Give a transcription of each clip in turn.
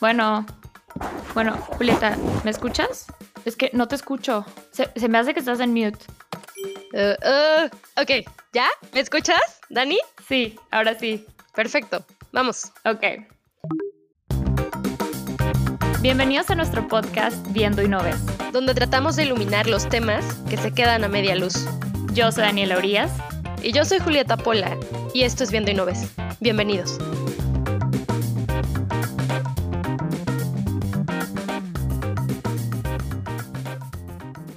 Bueno, bueno, Julieta, ¿me escuchas? Es que no te escucho. Se, me hace que estás en mute. Uh, uh, ok, ¿ya? ¿Me escuchas, Dani? Sí, ahora sí. Perfecto, vamos. Ok. Bienvenidos a nuestro podcast Viendo y No Ves, donde tratamos de iluminar los temas que se quedan a media luz. Yo soy Daniela Urias. Y yo soy Julieta Pola, y esto es Viendo y No Ves. Bienvenidos.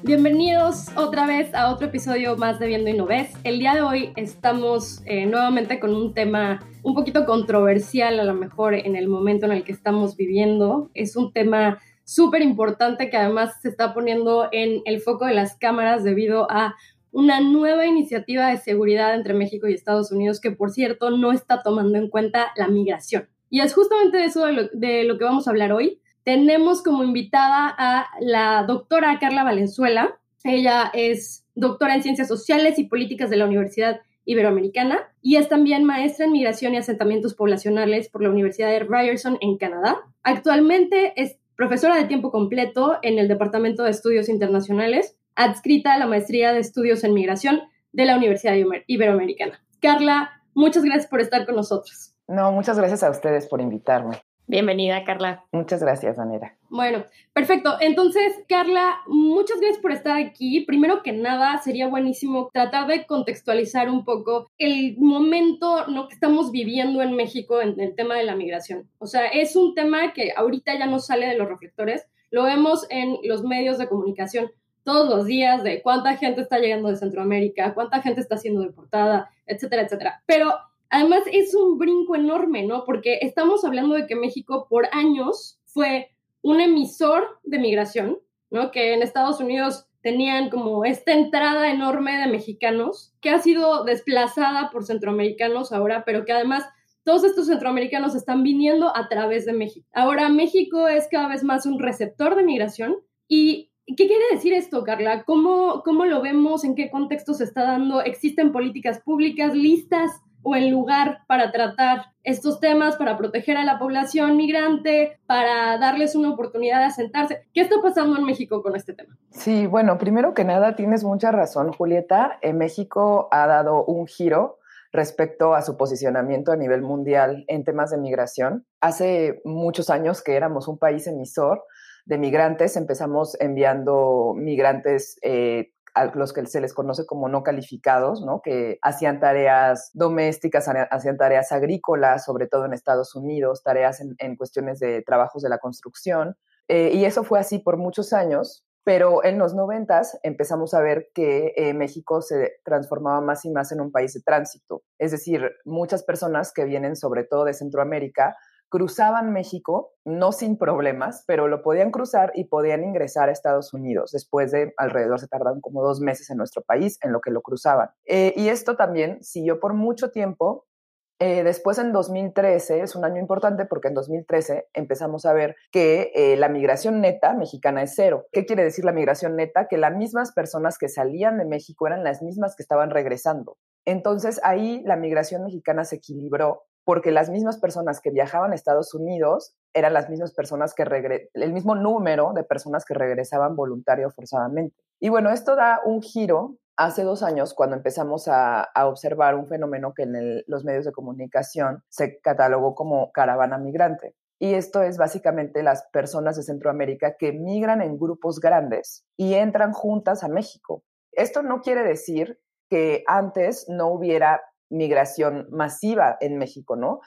Bienvenidos otra vez a otro episodio más de Viendo y No Ves. El día de hoy estamos eh, nuevamente con un tema un poquito controversial a lo mejor en el momento en el que estamos viviendo. Es un tema súper importante que además se está poniendo en el foco de las cámaras debido a una nueva iniciativa de seguridad entre México y Estados Unidos que por cierto no está tomando en cuenta la migración. Y es justamente de eso de lo que vamos a hablar hoy tenemos como invitada a la doctora Carla Valenzuela. Ella es doctora en Ciencias Sociales y Políticas de la Universidad Iberoamericana y es también maestra en Migración y Asentamientos Poblacionales por la Universidad de Ryerson en Canadá. Actualmente es profesora de tiempo completo en el Departamento de Estudios Internacionales, adscrita a la Maestría de Estudios en Migración de la Universidad Iberoamericana. Carla, muchas gracias por estar con nosotros. No, muchas gracias a ustedes por invitarme. Bienvenida, Carla. Muchas gracias, Anera. Bueno, perfecto. Entonces, Carla, muchas gracias por estar aquí. Primero que nada, sería buenísimo tratar de contextualizar un poco el momento ¿no? que estamos viviendo en México en el tema de la migración. O sea, es un tema que ahorita ya no sale de los reflectores. Lo vemos en los medios de comunicación todos los días de cuánta gente está llegando de Centroamérica, cuánta gente está siendo deportada, etcétera, etcétera. Pero Además, es un brinco enorme, ¿no? Porque estamos hablando de que México por años fue un emisor de migración, ¿no? Que en Estados Unidos tenían como esta entrada enorme de mexicanos, que ha sido desplazada por centroamericanos ahora, pero que además todos estos centroamericanos están viniendo a través de México. Ahora México es cada vez más un receptor de migración. ¿Y qué quiere decir esto, Carla? ¿Cómo, cómo lo vemos? ¿En qué contexto se está dando? ¿Existen políticas públicas listas o en lugar para tratar estos temas, para proteger a la población migrante, para darles una oportunidad de asentarse. ¿Qué está pasando en México con este tema? Sí, bueno, primero que nada, tienes mucha razón, Julieta. En México ha dado un giro respecto a su posicionamiento a nivel mundial en temas de migración. Hace muchos años que éramos un país emisor de migrantes, empezamos enviando migrantes eh, los que se les conoce como no calificados, ¿no? que hacían tareas domésticas, hacían tareas agrícolas, sobre todo en Estados Unidos, tareas en, cuestiones de trabajos de la construcción. Eh, y eso fue así por muchos años, pero en los noventas empezamos a ver que eh, México se transformaba más y más en un país de tránsito. Es decir, muchas personas que vienen sobre todo de Centroamérica cruzaban México, no sin problemas, pero lo podían cruzar y podían ingresar a Estados Unidos. Después de alrededor, se tardaron como dos meses en nuestro país en lo que lo cruzaban. Eh, y esto también siguió por mucho tiempo. Eh, después, en 2013, es un año importante porque en 2013 empezamos a ver que eh, la migración neta mexicana es cero. ¿Qué quiere decir la migración neta? Que las mismas personas que salían de México eran las mismas que estaban regresando. Entonces ahí la migración mexicana se equilibró porque las mismas personas que viajaban a Estados Unidos eran las mismas personas que el mismo número de personas que regresaban voluntario forzadamente. Y bueno, esto da un giro hace dos años cuando empezamos a, observar un fenómeno que en los medios de comunicación se catalogó como caravana migrante. Y esto es básicamente las personas de Centroamérica que migran en grupos grandes y entran juntas a México. Esto no quiere decir que antes no hubiera migración masiva en México, ¿no?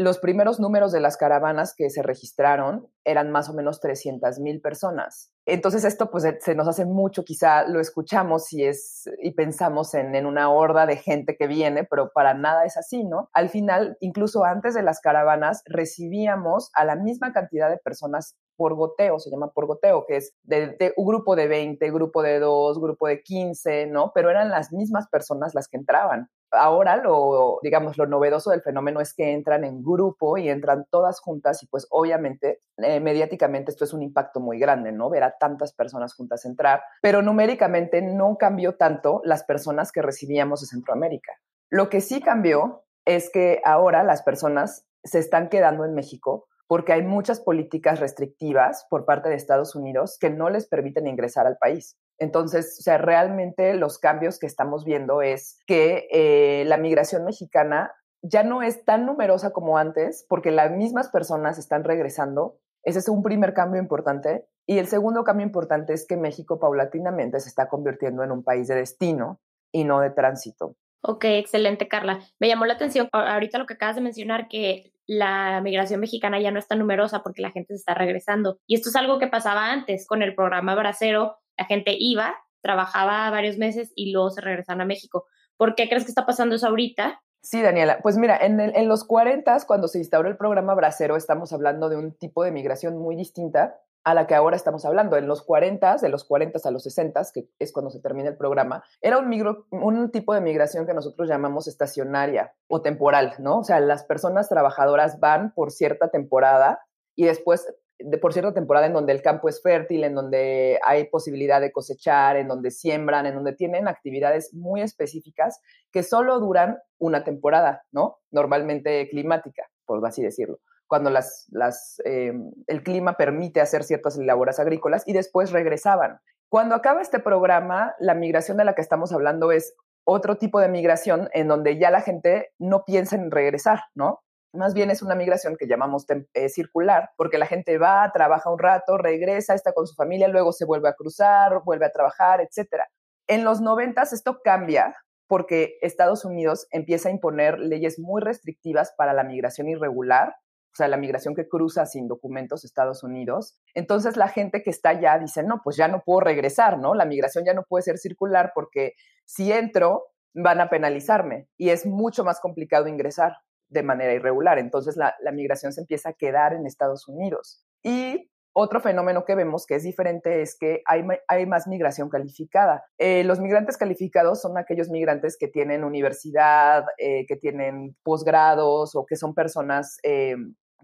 Los primeros números de las caravanas que se registraron eran más o menos 300 mil personas. Entonces esto pues se nos hace mucho, quizá lo escuchamos y, es, y pensamos en, en una horda de gente que viene, pero para nada es así, ¿no? Al final, incluso antes de las caravanas, recibíamos a la misma cantidad de personas por goteo, se llama por goteo, que es de, un grupo de 20, grupo de 2, grupo de 15, ¿no? Pero eran las mismas personas las que entraban ahora lo, digamos, lo novedoso del fenómeno es que entran en grupo y entran todas juntas y pues obviamente eh, mediáticamente esto es un impacto muy grande, ¿no? Ver a tantas personas juntas entrar, pero numéricamente no cambió tanto las personas que recibíamos de Centroamérica. Lo que sí cambió es que ahora las personas se están quedando en México porque hay muchas políticas restrictivas por parte de Estados Unidos que no les permiten ingresar al país. Entonces, o sea, realmente los cambios que estamos viendo es que eh, la migración mexicana ya no es tan numerosa como antes, porque las mismas personas están regresando. Ese es un primer cambio importante. Y el segundo cambio importante es que México paulatinamente se está convirtiendo en un país de destino y no de tránsito. Ok, excelente, Carla. Me llamó la atención ahorita lo que acabas de mencionar, que la migración mexicana ya no es tan numerosa porque la gente se está regresando. Y esto es algo que pasaba antes con el programa Bracero. La gente iba, trabajaba varios meses y luego se regresaban a México. ¿Por qué crees que está pasando eso ahorita? Sí, Daniela. Pues mira, en, en los 40, cuando se instauró el programa Bracero, estamos hablando de un tipo de migración muy distinta a la que ahora estamos hablando. En los 40, de los 40 a los 60, que es cuando se termina el programa, era un, tipo de migración que nosotros llamamos estacionaria o temporal, ¿no? O sea, las personas trabajadoras van por cierta temporada y después de, por cierta temporada en donde el campo es fértil, en donde hay posibilidad de cosechar, en donde siembran, en donde tienen actividades muy específicas que solo duran una temporada, ¿no? Normalmente climática, por así decirlo cuando las, las, eh, el clima permite hacer ciertas labores agrícolas y después regresaban. Cuando acaba este programa, la migración de la que estamos hablando es otro tipo de migración en donde ya la gente no piensa en regresar, ¿no? Más bien es una migración que llamamos eh, circular, porque la gente va, trabaja un rato, regresa, está con su familia, luego se vuelve a cruzar, vuelve a trabajar, etc. En los noventas esto cambia porque Estados Unidos empieza a imponer leyes muy restrictivas para la migración irregular sea, la migración que cruza sin documentos Estados Unidos. Entonces la gente que está allá dice, no, pues ya no puedo regresar, ¿no? La migración ya no puede ser circular porque si entro van a penalizarme y es mucho más complicado ingresar de manera irregular. Entonces la, migración se empieza a quedar en Estados Unidos. Y otro fenómeno que vemos que es diferente es que hay, hay más migración calificada. Eh, los migrantes calificados son aquellos migrantes que tienen universidad, eh, que tienen posgrados o que son personas eh,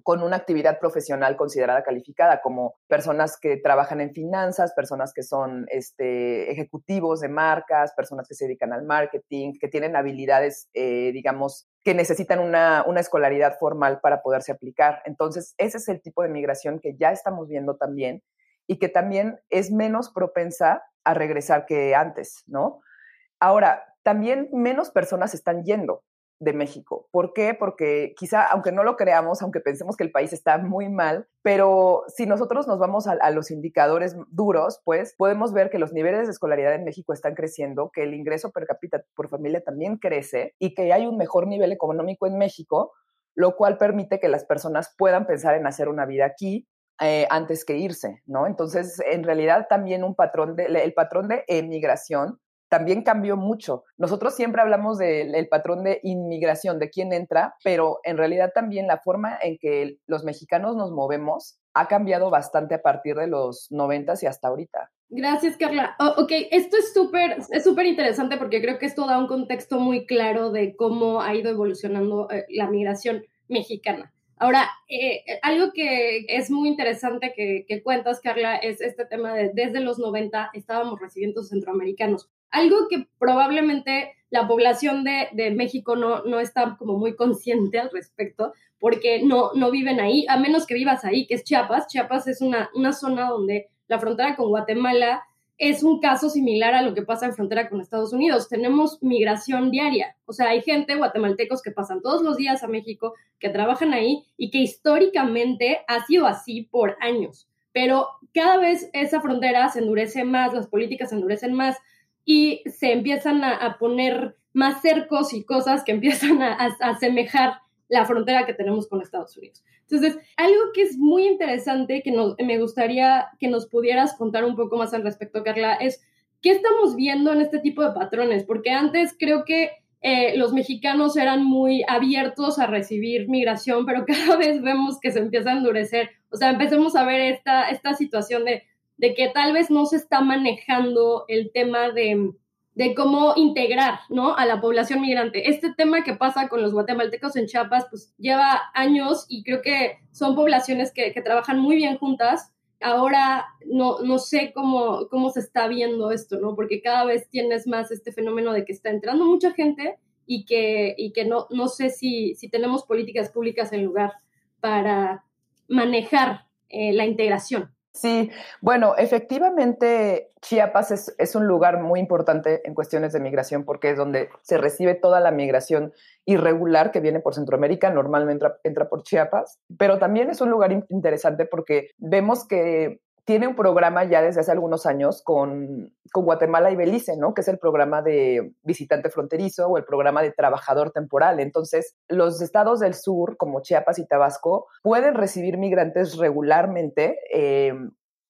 con una actividad profesional considerada calificada, como personas que trabajan en finanzas, personas que son este, ejecutivos de marcas, personas que se dedican al marketing, que tienen habilidades, eh, digamos, que necesitan una, una, escolaridad formal para poderse aplicar. Entonces, ese es el tipo de migración que ya estamos viendo también y que también es menos propensa a regresar que antes, ¿no? Ahora, también menos personas están yendo de México. ¿Por qué? Porque quizá, aunque no lo creamos, aunque pensemos que el país está muy mal, pero si nosotros nos vamos a, los indicadores duros, pues podemos ver que los niveles de escolaridad en México están creciendo, que el ingreso per cápita por familia también crece y que hay un mejor nivel económico en México, lo cual permite que las personas puedan pensar en hacer una vida aquí eh, antes que irse, ¿no? Entonces, en realidad también un patrón de, el patrón de emigración también cambió mucho. Nosotros siempre hablamos del patrón de inmigración, de quién entra, pero en realidad también la forma en que los mexicanos nos movemos ha cambiado bastante a partir de los 90 y hasta ahorita. Gracias, Carla. Oh, ok, esto es súper es súper interesante porque creo que esto da un contexto muy claro de cómo ha ido evolucionando eh, la migración mexicana. Ahora, eh, algo que es muy interesante que, que, cuentas, Carla, es este tema de desde los 90 estábamos recibiendo centroamericanos algo que probablemente la población de, de México no, no, está como muy consciente al respecto, porque no, no viven ahí, a menos que vivas ahí, que es Chiapas. Chiapas es una, una zona donde la frontera con Guatemala es un caso similar a lo que pasa en frontera con Estados Unidos. Tenemos migración diaria, o sea, hay gente, guatemaltecos, que pasan todos los días a México, que trabajan ahí y que históricamente ha sido así por años. Pero cada vez esa frontera se endurece más, las políticas se endurecen más, y se empiezan a, poner más cercos y cosas que empiezan a, asemejar la frontera que tenemos con Estados Unidos. Entonces, algo que es muy interesante que me gustaría que nos pudieras contar un poco más al respecto, Carla, es qué estamos viendo en este tipo de patrones, porque antes creo que eh, los mexicanos eran muy abiertos a recibir migración, pero cada vez vemos que se empieza a endurecer. O sea, empecemos a ver esta, esta situación de de que tal vez no se está manejando el tema de, cómo integrar, ¿no? A la población migrante. Este tema que pasa con los guatemaltecos en Chiapas, pues lleva años y creo que son poblaciones que, trabajan muy bien juntas. Ahora no, no sé cómo, cómo se está viendo esto, ¿no? Porque cada vez tienes más este fenómeno de que está entrando mucha gente y que, y que no, no sé si, si tenemos políticas públicas en lugar para manejar eh, la integración. Sí, bueno, efectivamente Chiapas es, es, un lugar muy importante en cuestiones de migración porque es donde se recibe toda la migración irregular que viene por Centroamérica, normalmente entra, entra por Chiapas, pero también es un lugar interesante porque vemos que tiene un programa ya desde hace algunos años con, con, Guatemala y Belice, ¿no? Que es el programa de visitante fronterizo o el programa de trabajador temporal. Entonces, los estados del sur, como Chiapas y Tabasco, pueden recibir migrantes regularmente eh,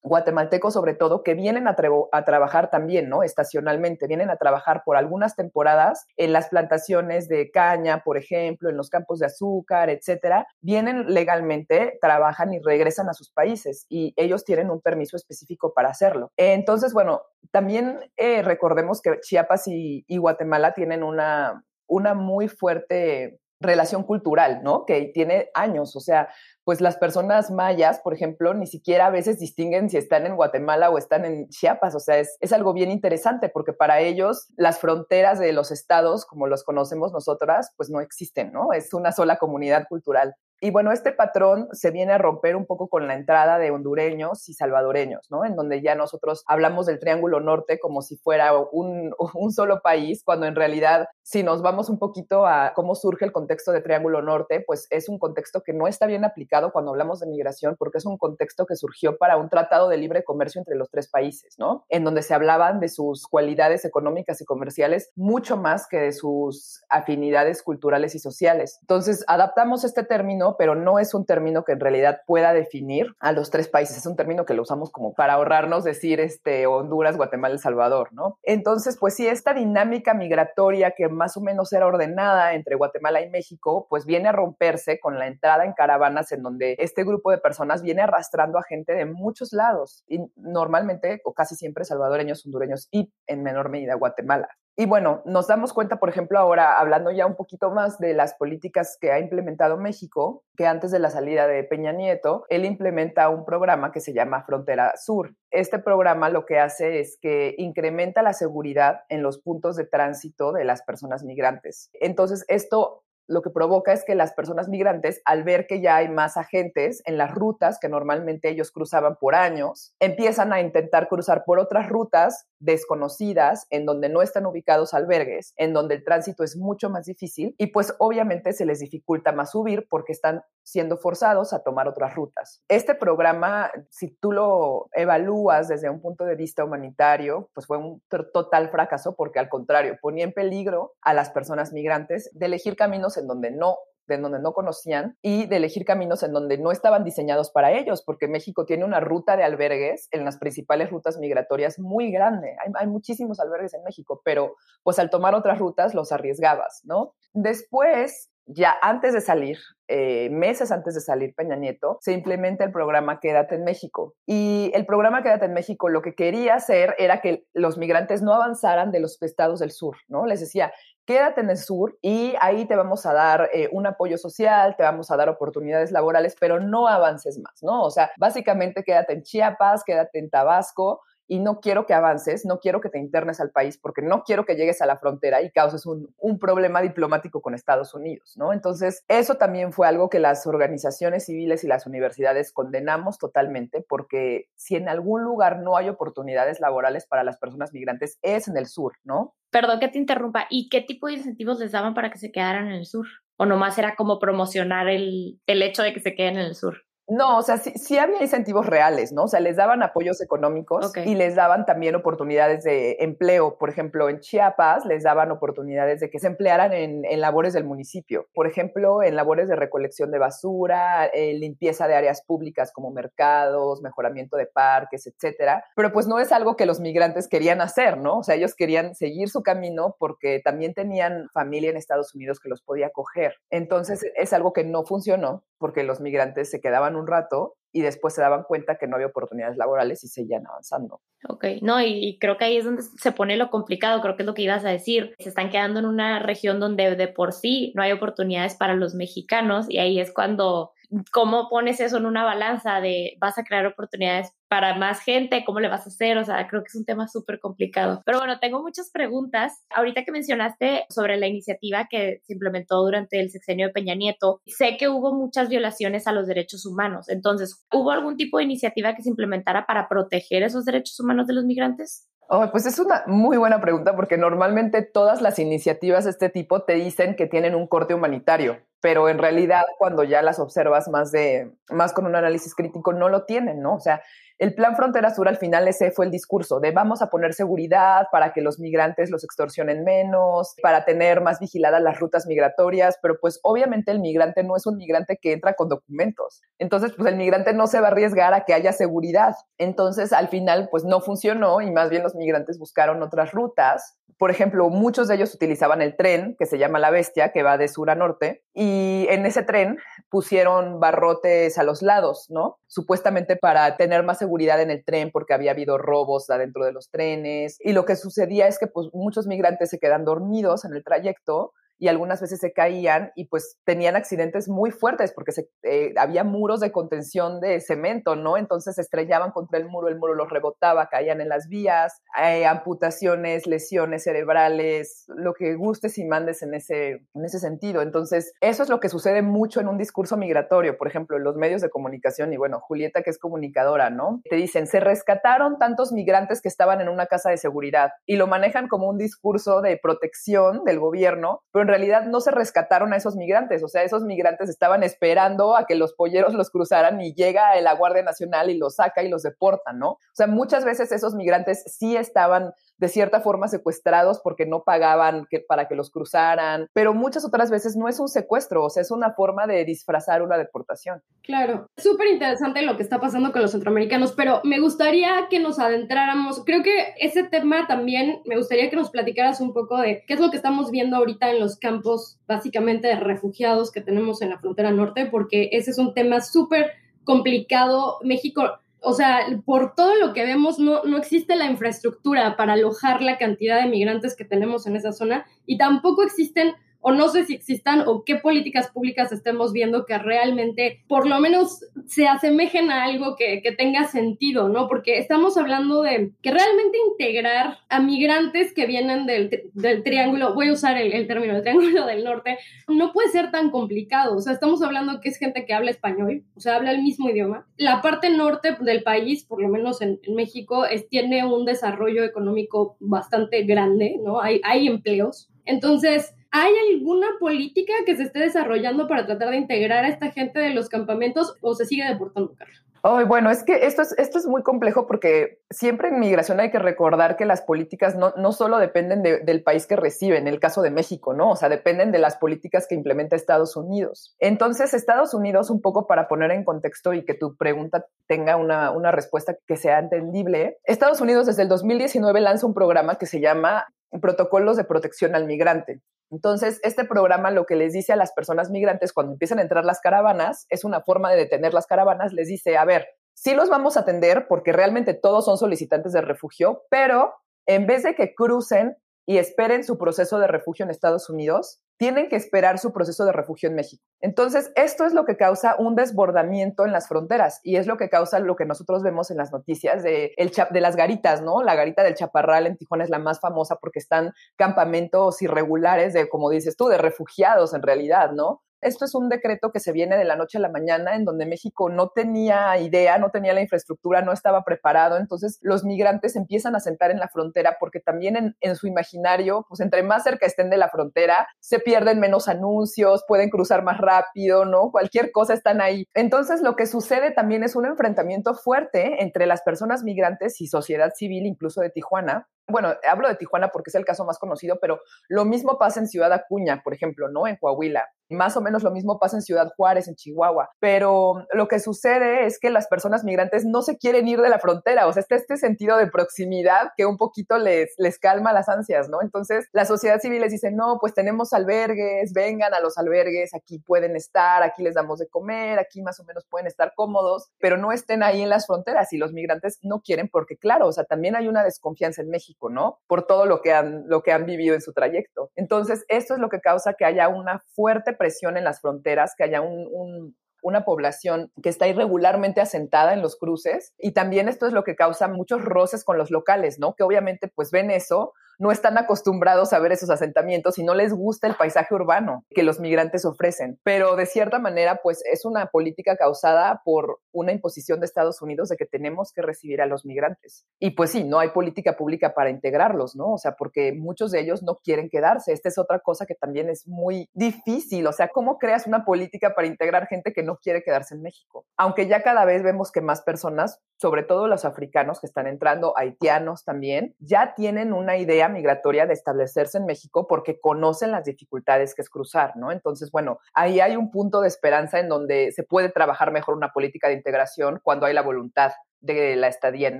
guatemaltecos sobre todo, que vienen a, trabajar también, ¿no? Estacionalmente, vienen a trabajar por algunas temporadas en las plantaciones de caña, por ejemplo, en los campos de azúcar, etcétera. Vienen legalmente, trabajan y regresan a sus países y ellos tienen un permiso específico para hacerlo. Entonces, bueno, también eh, recordemos que Chiapas y, y Guatemala tienen una, una muy fuerte relación cultural, ¿no? Que tiene años, o sea, pues las personas mayas, por ejemplo, ni siquiera a veces distinguen si están en Guatemala o están en Chiapas, o sea, es, es algo bien interesante porque para ellos las fronteras de los estados, como los conocemos nosotras, pues no existen, ¿no? Es una sola comunidad cultural. Y bueno, este patrón se viene a romper un poco con la entrada de hondureños y salvadoreños, ¿no? En donde ya nosotros hablamos del Triángulo Norte como si fuera un, un, solo país, cuando en realidad, si nos vamos un poquito a cómo surge el contexto de Triángulo Norte, pues es un contexto que no está bien aplicado cuando hablamos de migración, porque es un contexto que surgió para un tratado de libre comercio entre los tres países, ¿no? En donde se hablaban de sus cualidades económicas y comerciales mucho más que de sus afinidades culturales y sociales. Entonces, adaptamos este término pero no es un término que en realidad pueda definir a los tres países. Es un término que lo usamos como para ahorrarnos decir este, Honduras, Guatemala, El Salvador, ¿no? Entonces, pues sí, esta dinámica migratoria que más o menos era ordenada entre Guatemala y México, pues viene a romperse con la entrada en caravanas en donde este grupo de personas viene arrastrando a gente de muchos lados y normalmente o casi siempre salvadoreños, hondureños y en menor medida Guatemala. Y bueno, nos damos cuenta, por ejemplo, ahora hablando ya un poquito más de las políticas que ha implementado México, que antes de la salida de Peña Nieto, él implementa un programa que se llama Frontera Sur. Este programa lo que hace es que incrementa la seguridad en los puntos de tránsito de las personas migrantes. Entonces, esto lo que provoca es que las personas migrantes, al ver que ya hay más agentes en las rutas que normalmente ellos cruzaban por años, empiezan a intentar cruzar por otras rutas desconocidas, en donde no están ubicados albergues, en donde el tránsito es mucho más difícil y pues obviamente se les dificulta más subir porque están siendo forzados a tomar otras rutas. Este programa, si tú lo evalúas desde un punto de vista humanitario, pues fue un total fracaso porque al contrario, ponía en peligro a las personas migrantes de elegir caminos en donde no de donde no conocían y de elegir caminos en donde no estaban diseñados para ellos, porque México tiene una ruta de albergues en las principales rutas migratorias muy grande. Hay, hay, muchísimos albergues en México, pero pues al tomar otras rutas los arriesgabas, ¿no? Después ya antes de salir, eh, meses antes de salir Peña Nieto, se implementa el programa Quédate en México. Y el programa Quédate en México lo que quería hacer era que los migrantes no avanzaran de los estados del sur, ¿no? Les decía, quédate en el sur y ahí te vamos a dar eh, un apoyo social, te vamos a dar oportunidades laborales, pero no avances más, ¿no? O sea, básicamente quédate en Chiapas, quédate en Tabasco, y no quiero que avances, no quiero que te internes al país porque no quiero que llegues a la frontera y causes un, problema diplomático con Estados Unidos, ¿no? Entonces, eso también fue algo que las organizaciones civiles y las universidades condenamos totalmente porque si en algún lugar no hay oportunidades laborales para las personas migrantes, es en el sur, ¿no? Perdón que te interrumpa, ¿y qué tipo de incentivos les daban para que se quedaran en el sur? ¿O nomás era como promocionar el, el hecho de que se queden en el sur? No, o sea, sí, había incentivos reales, ¿no? O sea, les daban apoyos económicos y les daban también oportunidades de empleo. Por ejemplo, en Chiapas les daban oportunidades de que se emplearan en, labores del municipio. Por ejemplo, en labores de recolección de basura, eh, limpieza de áreas públicas como mercados, mejoramiento de parques, etcétera. Pero pues no es algo que los migrantes querían hacer, ¿no? O sea, ellos querían seguir su camino porque también tenían familia en Estados Unidos que los podía acoger. Entonces, es algo que no funcionó porque los migrantes se quedaban un rato y después se daban cuenta que no había oportunidades laborales y seguían avanzando. Ok, no, y creo que ahí es donde se pone lo complicado, creo que es lo que ibas a decir. Se están quedando en una región donde de por sí no hay oportunidades para los mexicanos y ahí es cuando ¿cómo pones eso en una balanza de vas a crear oportunidades para más gente? ¿Cómo le vas a hacer? O sea, creo que es un tema súper complicado. Pero bueno, tengo muchas preguntas. Ahorita que mencionaste sobre la iniciativa que se implementó durante el sexenio de Peña Nieto, sé que hubo muchas violaciones a los derechos humanos. Entonces, ¿hubo algún tipo de iniciativa que se implementara para proteger esos derechos humanos de los migrantes? Oh, pues es una muy buena pregunta porque normalmente todas las iniciativas de este tipo te dicen que tienen un corte humanitario, pero en realidad cuando ya las observas más de más con un análisis crítico no lo tienen, ¿no? O sea, el plan Frontera Sur al final ese fue el discurso de vamos a poner seguridad para que los migrantes los extorsionen menos, para tener más vigiladas las rutas migratorias, pero pues obviamente el migrante no es un migrante que entra con documentos. Entonces, pues el migrante no se va a arriesgar a que haya seguridad. Entonces, al final, pues no funcionó y más bien los migrantes buscaron otras rutas por ejemplo, muchos de ellos utilizaban el tren que se llama La Bestia, que va de sur a norte, y en ese tren pusieron barrotes a los lados, ¿no? Supuestamente para tener más seguridad en el tren porque había habido robos adentro de los trenes. Y lo que sucedía es que pues, muchos migrantes se quedan dormidos en el trayecto y algunas veces se caían y pues tenían accidentes muy fuertes porque se, eh, había muros de contención de cemento, ¿no? Entonces se estrellaban contra el muro, el muro los rebotaba, caían en las vías, eh, amputaciones, lesiones cerebrales, lo que gustes y mandes en ese, en ese sentido. Entonces, eso es lo que sucede mucho en un discurso migratorio, por ejemplo, en los medios de comunicación y bueno, Julieta que es comunicadora, ¿no? Te dicen, se rescataron tantos migrantes que estaban en una casa de seguridad y lo manejan como un discurso de protección del gobierno, pero en realidad no se rescataron a esos migrantes, o sea, esos migrantes estaban esperando a que los polleros los cruzaran y llega la Guardia Nacional y los saca y los deporta, ¿no? O sea, muchas veces esos migrantes sí estaban de cierta forma secuestrados porque no pagaban que, para que los cruzaran, pero muchas otras veces no es un secuestro, o sea, es una forma de disfrazar una deportación. Claro, súper interesante lo que está pasando con los centroamericanos, pero me gustaría que nos adentráramos, creo que ese tema también, me gustaría que nos platicaras un poco de qué es lo que estamos viendo ahorita en los campos básicamente de refugiados que tenemos en la frontera norte, porque ese es un tema súper complicado. México o sea, por todo lo que vemos, no, no existe la infraestructura para alojar la cantidad de migrantes que tenemos en esa zona y tampoco existen o no sé si existan o qué políticas públicas estemos viendo que realmente por lo menos se asemejen a algo que, tenga sentido, ¿no? Porque estamos hablando de que realmente integrar a migrantes que vienen del, triángulo, voy a usar el, el, término, el triángulo del norte, no puede ser tan complicado. O sea, estamos hablando que es gente que habla español, o sea, habla el mismo idioma. La parte norte del país, por lo menos en, México, es, tiene un desarrollo económico bastante grande, ¿no? Hay, hay empleos. Entonces, ¿Hay alguna política que se esté desarrollando para tratar de integrar a esta gente de los campamentos o se sigue deportando, Carla? Oh, bueno, es que esto es, esto es muy complejo porque siempre en migración hay que recordar que las políticas no, no solo dependen del país que recibe, en el caso de México, ¿no? O sea, dependen de las políticas que implementa Estados Unidos. Entonces, Estados Unidos, un poco para poner en contexto y que tu pregunta tenga una, una respuesta que sea entendible, Estados Unidos desde el 2019 lanza un programa que se llama Protocolos de Protección al Migrante. Entonces, este programa lo que les dice a las personas migrantes cuando empiezan a entrar las caravanas es una forma de detener las caravanas, les dice, a ver, sí los vamos a atender porque realmente todos son solicitantes de refugio, pero en vez de que crucen y esperen su proceso de refugio en Estados Unidos, tienen que esperar su proceso de refugio en México. Entonces, esto es lo que causa un desbordamiento en las fronteras y es lo que causa lo que nosotros vemos en las noticias de, de las garitas, ¿no? La garita del Chaparral en Tijuana es la más famosa porque están campamentos irregulares de, como dices tú, de refugiados en realidad, ¿no? Esto es un decreto que se viene de la noche a la mañana, en donde México no tenía idea, no tenía la infraestructura, no estaba preparado. Entonces los migrantes empiezan a sentar en la frontera porque también en, su imaginario, pues entre más cerca estén de la frontera, se pierden menos anuncios, pueden cruzar más rápido, ¿no? Cualquier cosa están ahí. Entonces lo que sucede también es un enfrentamiento fuerte entre las personas migrantes y sociedad civil, incluso de Tijuana, bueno, hablo de Tijuana porque es el caso más conocido, pero lo mismo pasa en Ciudad Acuña, por ejemplo, ¿no? En Coahuila. Más o menos lo mismo pasa en Ciudad Juárez, en Chihuahua. Pero lo que sucede es que las personas migrantes no se quieren ir de la frontera. O sea, está este sentido de proximidad que un poquito les, les calma las ansias, ¿no? Entonces, la sociedad civil les dice, no, pues tenemos albergues, vengan a los albergues, aquí pueden estar, aquí les damos de comer, aquí más o menos pueden estar cómodos, pero no estén ahí en las fronteras. Y los migrantes no quieren porque, claro, o sea, también hay una desconfianza en México. ¿No? Por todo lo que han, lo que han vivido en su trayecto. Entonces, esto es lo que causa que haya una fuerte presión en las fronteras, que haya un, una población que está irregularmente asentada en los cruces y también esto es lo que causa muchos roces con los locales, ¿no? Que obviamente pues ven eso no están acostumbrados a ver esos asentamientos y no les gusta el paisaje urbano que los migrantes ofrecen. Pero de cierta manera, pues es una política causada por una imposición de Estados Unidos de que tenemos que recibir a los migrantes. Y pues sí, no hay política pública para integrarlos, ¿no? O sea, porque muchos de ellos no quieren quedarse. Esta es otra cosa que también es muy difícil. O sea, ¿cómo creas una política para integrar gente que no quiere quedarse en México? Aunque ya cada vez vemos que más personas, sobre todo los africanos que están entrando, haitianos también, ya tienen una idea migratoria de establecerse en México porque conocen las dificultades que es cruzar, ¿no? Entonces, bueno, ahí hay un punto de esperanza en donde se puede trabajar mejor una política de integración cuando hay la voluntad de la estadía en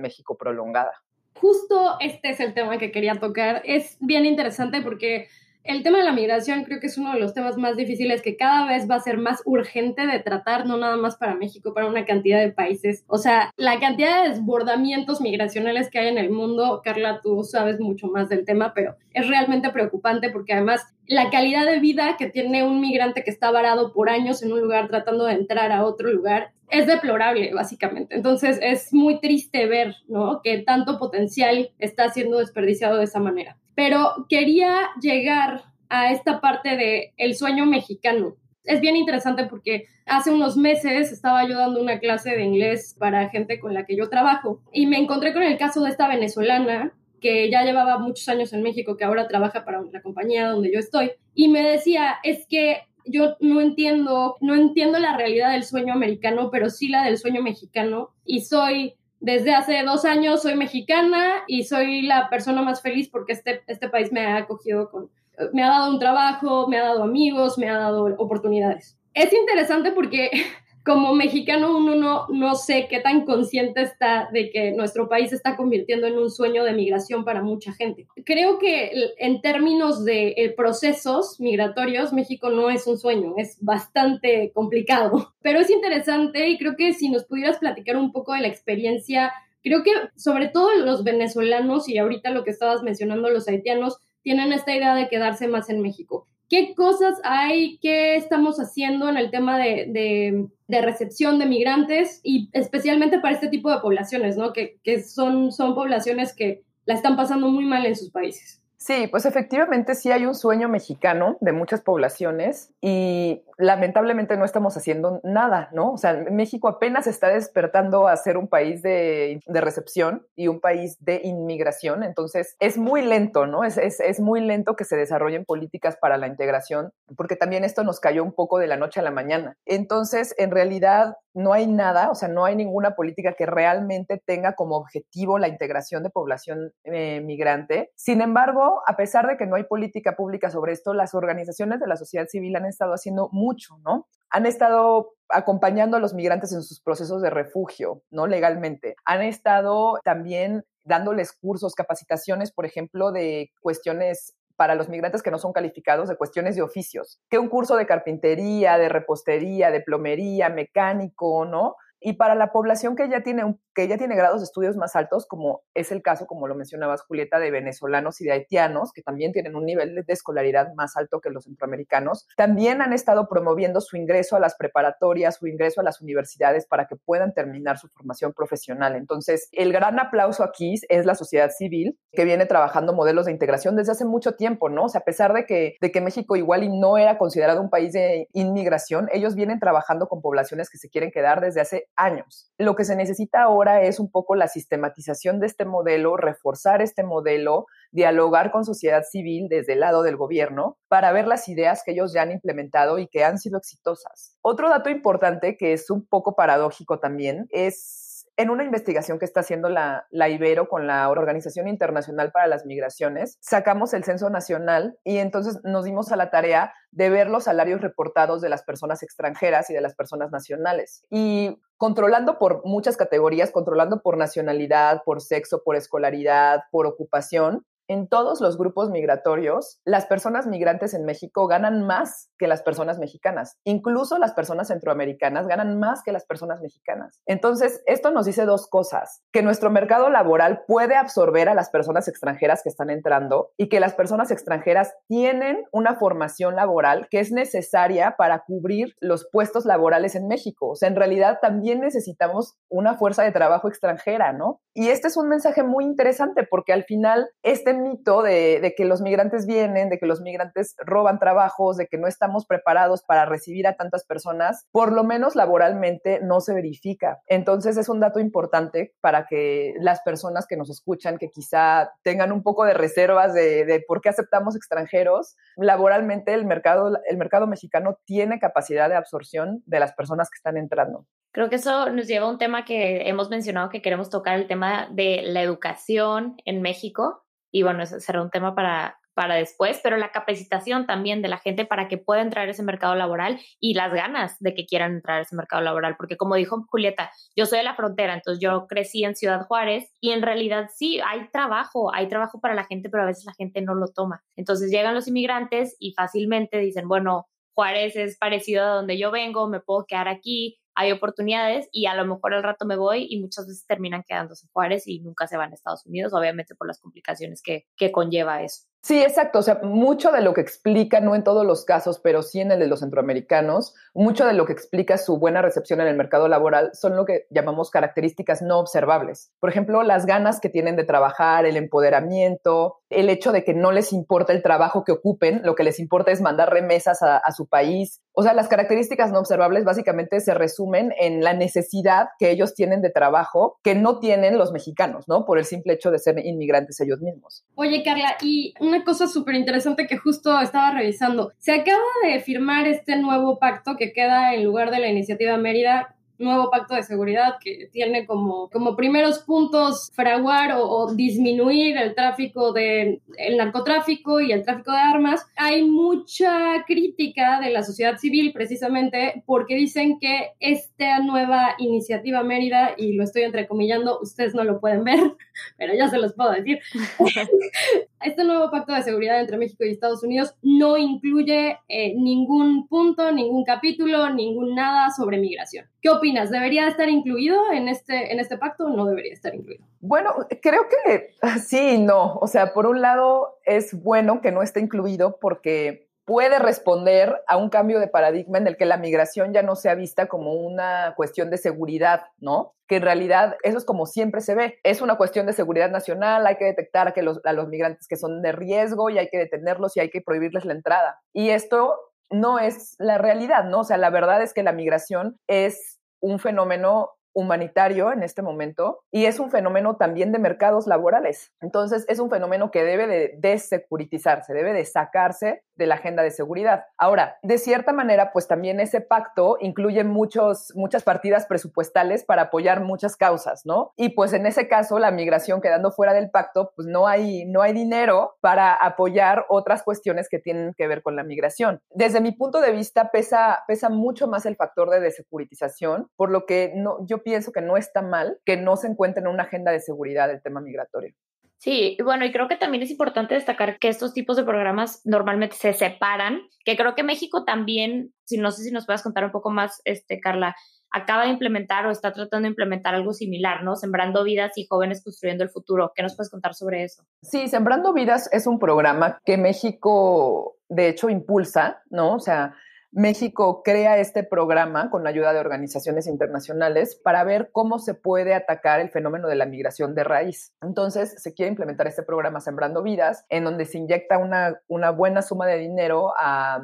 México prolongada. Justo este es el tema que quería tocar. Es bien interesante porque el tema de la migración creo que es uno de los temas más difíciles que cada vez va a ser más urgente de tratar, no nada más para México, para una cantidad de países. O sea, la cantidad de desbordamientos migracionales que hay en el mundo, Carla, tú sabes mucho más del tema, pero es realmente preocupante porque además la calidad de vida que tiene un migrante que está varado por años en un lugar tratando de entrar a otro lugar es deplorable, básicamente. Entonces es muy triste ver, ¿no? Que tanto potencial está siendo desperdiciado de esa manera. Pero quería llegar a esta parte de el sueño mexicano. Es bien interesante porque hace unos meses estaba yo dando una clase de inglés para gente con la que yo trabajo y me encontré con el caso de esta venezolana que ya llevaba muchos años en México, que ahora trabaja para la compañía donde yo estoy, y me decía, es que yo no entiendo, no entiendo la realidad del sueño americano, pero sí la del sueño mexicano. Y soy, desde hace dos años, soy mexicana y soy la persona más feliz porque este, este país me ha acogido con, me ha dado un trabajo, me ha dado amigos, me ha dado oportunidades. Es interesante porque como mexicano uno no, no sé qué tan consciente está de que nuestro país está convirtiendo en un sueño de migración para mucha gente. Creo que en términos de eh, procesos migratorios, México no es un sueño, es bastante complicado, pero es interesante y creo que si nos pudieras platicar un poco de la experiencia, creo que sobre todo los venezolanos y ahorita lo que estabas mencionando, los haitianos, tienen esta idea de quedarse más en México. ¿Qué cosas hay? ¿Qué estamos haciendo en el tema de, recepción de migrantes? Y especialmente para este tipo de poblaciones, ¿no? Que, que son, son poblaciones que la están pasando muy mal en sus países. Sí, pues efectivamente sí hay un sueño mexicano de muchas poblaciones y lamentablemente no estamos haciendo nada, ¿no? O sea, México apenas está despertando a ser un país de, recepción y un país de inmigración, entonces es muy lento, ¿no? Es, es, muy lento que se desarrollen políticas para la integración, porque también esto nos cayó un poco de la noche a la mañana. Entonces, en realidad, no hay nada, o sea, no hay ninguna política que realmente tenga como objetivo la integración de población eh, migrante. Sin embargo, a pesar de que no hay política pública sobre esto, las organizaciones de la sociedad civil han estado haciendo mucho, ¿no? Han estado acompañando a los migrantes en sus procesos de refugio, ¿no? Legalmente. Han estado también dándoles cursos, capacitaciones, por ejemplo, de cuestiones para los migrantes que no son calificados de cuestiones de oficios, que un curso de carpintería, de repostería, de plomería, mecánico, ¿no? Y para la población que ya tiene, que ya tiene grados de estudios más altos, como es el caso, como lo mencionabas, Julieta, de venezolanos y de haitianos, que también tienen un nivel de escolaridad más alto que los centroamericanos, también han estado promoviendo su ingreso a las preparatorias, su ingreso a las universidades para que puedan terminar su formación profesional. Entonces, el gran aplauso aquí es la sociedad civil, que viene trabajando modelos de integración desde hace mucho tiempo, ¿no? O sea, a pesar de que, de que México igual y no era considerado un país de inmigración, ellos vienen trabajando con poblaciones que se quieren quedar desde hace años. Lo que se necesita ahora es un poco la sistematización de este modelo, reforzar este modelo, dialogar con sociedad civil desde el lado del gobierno para ver las ideas que ellos ya han implementado y que han sido exitosas. Otro dato importante que es un poco paradójico también es en una investigación que está haciendo la, la, Ibero con la Organización Internacional para las Migraciones, sacamos el censo nacional y entonces nos dimos a la tarea de ver los salarios reportados de las personas extranjeras y de las personas nacionales. Y controlando por muchas categorías, controlando por nacionalidad, por sexo, por escolaridad, por ocupación, en todos los grupos migratorios, las personas migrantes en México ganan más que las personas mexicanas. Incluso las personas centroamericanas ganan más que las personas mexicanas. Entonces, esto nos dice dos cosas, que nuestro mercado laboral puede absorber a las personas extranjeras que están entrando y que las personas extranjeras tienen una formación laboral que es necesaria para cubrir los puestos laborales en México. O sea, en realidad también necesitamos una fuerza de trabajo extranjera, ¿no? Y este es un mensaje muy interesante porque al final este mito de, que los migrantes vienen, de que los migrantes roban trabajos, de que no estamos preparados para recibir a tantas personas, por lo menos laboralmente no se verifica. Entonces es un dato importante para que las personas que nos escuchan, que quizá tengan un poco de reservas de, de por qué aceptamos extranjeros, laboralmente el mercado, el mercado mexicano tiene capacidad de absorción de las personas que están entrando. Creo que eso nos lleva a un tema que hemos mencionado que queremos tocar, el tema de la educación en México. Y bueno, ese será un tema para, para después, pero la capacitación también de la gente para que pueda entrar a ese mercado laboral y las ganas de que quieran entrar a ese mercado laboral, porque como dijo Julieta, yo soy de la frontera, entonces yo crecí en Ciudad Juárez y en realidad sí, hay trabajo, hay trabajo para la gente, pero a veces la gente no lo toma. Entonces llegan los inmigrantes y fácilmente dicen, bueno, Juárez es parecido a donde yo vengo, me puedo quedar aquí, hay oportunidades y a lo mejor al rato me voy y muchas veces terminan quedándose en Juárez y nunca se van a Estados Unidos, obviamente por las complicaciones que, que conlleva eso. Sí, exacto. O sea, mucho de lo que explica, no en todos los casos, pero sí en el de los centroamericanos, mucho de lo que explica su buena recepción en el mercado laboral son lo que llamamos características no observables. Por ejemplo, las ganas que tienen de trabajar, el empoderamiento, el hecho de que no les importa el trabajo que ocupen, lo que les importa es mandar remesas a, su país. O sea, las características no observables básicamente se resumen en la necesidad que ellos tienen de trabajo que no tienen los mexicanos, ¿no? Por el simple hecho de ser inmigrantes ellos mismos. Oye, Carla, y una cosa súper interesante que justo estaba revisando. Se acaba de firmar este nuevo pacto que queda en lugar de la iniciativa Mérida nuevo pacto de seguridad que tiene como, como primeros puntos fraguar o, disminuir el tráfico de el narcotráfico y el tráfico de armas. Hay mucha crítica de la sociedad civil precisamente porque dicen que esta nueva iniciativa Mérida, y lo estoy entrecomillando, ustedes no lo pueden ver, pero ya se los puedo decir. este nuevo pacto de seguridad entre México y Estados Unidos no incluye eh, ningún punto, ningún capítulo, ningún nada sobre migración. ¿Qué opinas? ¿Debería estar incluido en este, en este pacto o no debería estar incluido? Bueno, creo que sí no. O sea, por un lado es bueno que no esté incluido porque puede responder a un cambio de paradigma en el que la migración ya no sea vista como una cuestión de seguridad, ¿no? Que en realidad eso es como siempre se ve. Es una cuestión de seguridad nacional, hay que detectar a, los, a los migrantes que son de riesgo y hay que detenerlos y hay que prohibirles la entrada. Y esto no es la realidad, ¿no? O sea, la verdad es que la migración es un fenómeno humanitario en este momento y es un fenómeno también de mercados laborales. Entonces, es un fenómeno que debe de desecuritizarse, debe de sacarse de la agenda de seguridad. Ahora, de cierta manera, pues también ese pacto incluye muchos, muchas partidas presupuestales para apoyar muchas causas, ¿no? Y pues en ese caso, la migración quedando fuera del pacto, pues no hay, no hay dinero para apoyar otras cuestiones que tienen que ver con la migración. Desde mi punto de vista, pesa, pesa mucho más el factor de desecuritización, por lo que no, yo pienso que no está mal que no se encuentre en una agenda de seguridad el tema migratorio. Sí, bueno, y creo que también es importante destacar que estos tipos de programas normalmente se separan, que creo que México también, si no sé si nos puedas contar un poco más, este, Carla, acaba de implementar o está tratando de implementar algo similar, ¿no? Sembrando vidas y jóvenes construyendo el futuro. ¿Qué nos puedes contar sobre eso? Sí, Sembrando vidas es un programa que México, de hecho, impulsa, ¿no? O sea, México crea este programa con la ayuda de organizaciones internacionales para ver cómo se puede atacar el fenómeno de la migración de raíz. Entonces, se quiere implementar este programa Sembrando Vidas, en donde se inyecta una, buena suma de dinero a,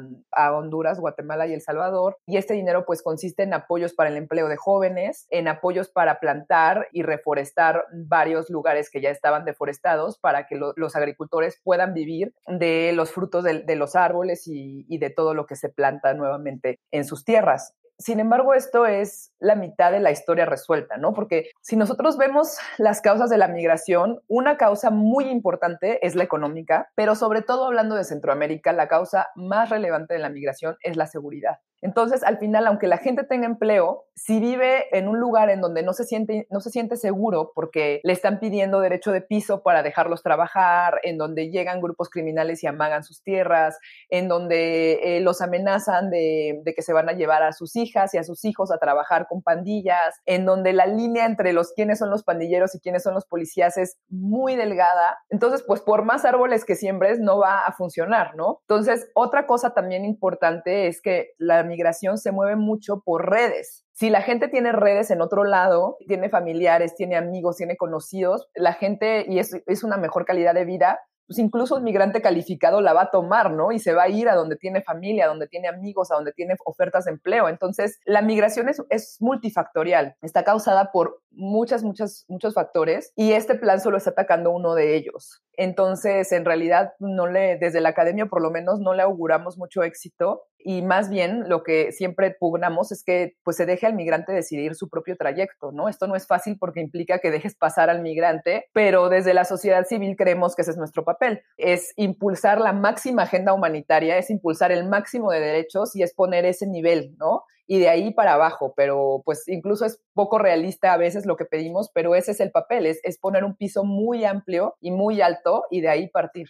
Honduras, Guatemala y El Salvador. Y este dinero pues consiste en apoyos para el empleo de jóvenes, en apoyos para plantar y reforestar varios lugares que ya estaban deforestados para que los agricultores puedan vivir de los frutos de, de los árboles y, y de todo lo que se planta nuevamente en sus tierras. Sin embargo, esto es la mitad de la historia resuelta, ¿no? Porque si nosotros vemos las causas de la migración, una causa muy importante es la económica, pero sobre todo hablando de Centroamérica, la causa más relevante de la migración es la seguridad. Entonces, al final, aunque la gente tenga empleo, si vive en un lugar en donde no se siente, no se siente seguro porque le están pidiendo derecho de piso para dejarlos trabajar, en donde llegan grupos criminales y amagan sus tierras, en donde eh, los amenazan de, de, que se van a llevar a sus hijas y a sus hijos a trabajar con pandillas, en donde la línea entre los quiénes son los pandilleros y quiénes son los policías es muy delgada. Entonces, pues por más árboles que siembres, no va a funcionar, ¿no? Entonces, otra cosa también importante es que la migración se mueve mucho por redes. Si la gente tiene redes en otro lado, tiene familiares, tiene amigos, tiene conocidos, la gente, y es, una mejor calidad de vida, pues incluso un migrante calificado la va a tomar, ¿no? Y se va a ir a donde tiene familia, a donde tiene amigos, a donde tiene ofertas de empleo. Entonces, la migración es multifactorial, está causada por muchas, muchas, muchos factores y este plan solo está atacando uno de ellos. Entonces, en realidad, no le, desde la academia por lo menos, no le auguramos mucho éxito y más bien lo que siempre pugnamos es que pues se deje al migrante decidir su propio trayecto, ¿no? Esto no es fácil porque implica que dejes pasar al migrante, pero desde la sociedad civil creemos que ese es nuestro papel, es impulsar la máxima agenda humanitaria, es impulsar el máximo de derechos y es poner ese nivel, ¿no? Y de ahí para abajo, pero pues incluso es poco realista a veces lo que pedimos, pero ese es el papel, es, es poner un piso muy amplio y muy alto y de ahí partir.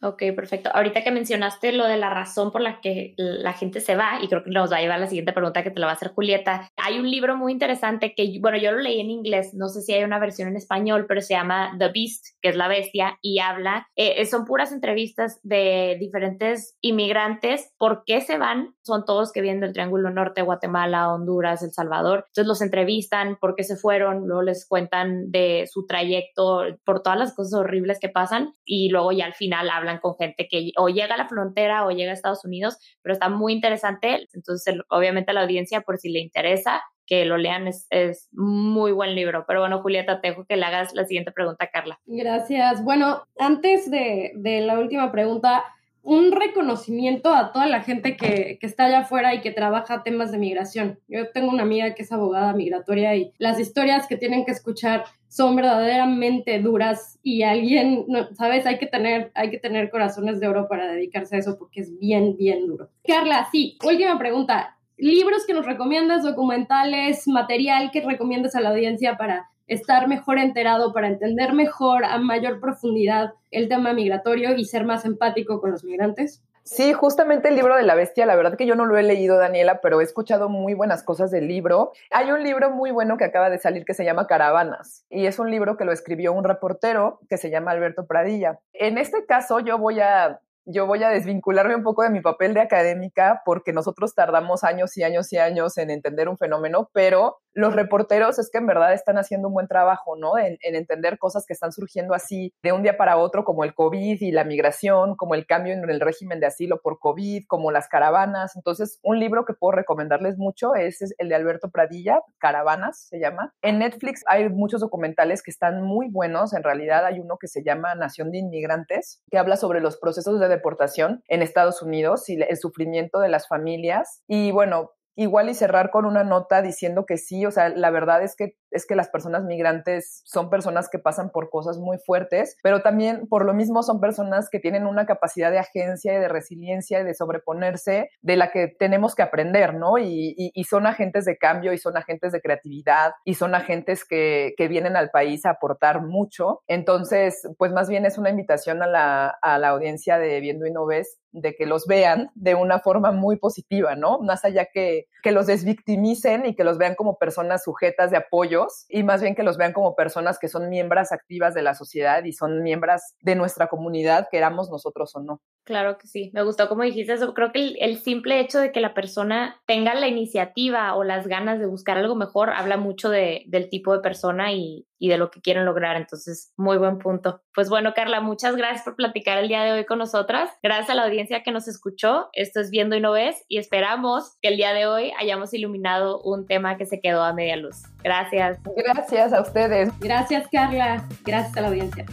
Ok, perfecto. Ahorita que mencionaste lo de la razón por la que la gente se va, y creo que nos va a llevar a la siguiente pregunta que te la va a hacer Julieta. Hay un libro muy interesante que, bueno, yo lo leí en inglés, no sé si hay una versión en español, pero se llama The Beast, que es la bestia, y habla, eh, son puras entrevistas de diferentes inmigrantes, por qué se van, son todos que vienen del Triángulo Norte, Guatemala, Honduras, El Salvador. Entonces los entrevistan, por qué se fueron, luego les cuentan de su trayecto, por todas las cosas horribles que pasan, y luego ya al final hablan con gente que o llega a la frontera o llega a Estados Unidos, pero está muy interesante. Entonces, obviamente a la audiencia, por si le interesa, que lo lean, es, es, muy buen libro. Pero bueno, Julieta, te dejo que le hagas la siguiente pregunta Carla. Gracias. Bueno, antes de, de la última pregunta, un reconocimiento a toda la gente que, que, está allá afuera y que trabaja temas de migración. Yo tengo una amiga que es abogada migratoria y las historias que tienen que escuchar son verdaderamente duras y alguien, sabes, hay que tener, hay que tener corazones de oro para dedicarse a eso porque es bien, bien duro. Carla, sí, última pregunta. Libros que nos recomiendas, documentales, material que recomiendas a la audiencia para estar mejor enterado, para entender mejor a mayor profundidad el tema migratorio y ser más empático con los migrantes? Sí, justamente el libro de la bestia, la verdad que yo no lo he leído, Daniela, pero he escuchado muy buenas cosas del libro. Hay un libro muy bueno que acaba de salir que se llama Caravanas y es un libro que lo escribió un reportero que se llama Alberto Pradilla. En este caso yo voy a yo voy a desvincularme un poco de mi papel de académica porque nosotros tardamos años y años y años en entender un fenómeno, pero los reporteros es que en verdad están haciendo un buen trabajo, ¿no? En, entender cosas que están surgiendo así de un día para otro, como el COVID y la migración, como el cambio en el régimen de asilo por COVID, como las caravanas. Entonces, un libro que puedo recomendarles mucho es el de Alberto Pradilla, Caravanas se llama. En Netflix hay muchos documentales que están muy buenos. En realidad hay uno que se llama Nación de Inmigrantes, que habla sobre los procesos de deportación en Estados Unidos y el sufrimiento de las familias. Y bueno, igual y cerrar con una nota diciendo que sí, o sea, la verdad es que es que las personas migrantes son personas que pasan por cosas muy fuertes, pero también por lo mismo son personas que tienen una capacidad de agencia y de resiliencia y de sobreponerse de la que tenemos que aprender, ¿no? Y, son agentes de cambio y son agentes de creatividad y son agentes que, vienen al país a aportar mucho. Entonces, pues más bien es una invitación a la, a la audiencia de Viendo y No Ves de que los vean de una forma muy positiva, ¿no? Más allá que, que los desvictimicen y que los vean como personas sujetas de apoyo y más bien que los vean como personas que son miembros activas de la sociedad y son miembros de nuestra comunidad, queramos nosotros o no. Claro que sí, me gustó como dijiste eso. Creo que el, simple hecho de que la persona tenga la iniciativa o las ganas de buscar algo mejor habla mucho de, del tipo de persona y, y de lo que quieren lograr. Entonces, muy buen punto. Pues bueno, Carla, muchas gracias por platicar el día de hoy con nosotras. Gracias a la audiencia que nos escuchó. Esto es Viendo y No Ves y esperamos que el día de hoy hayamos iluminado un tema que se quedó a media luz. Gracias. Gracias a ustedes. Gracias, Carla. Gracias a la audiencia.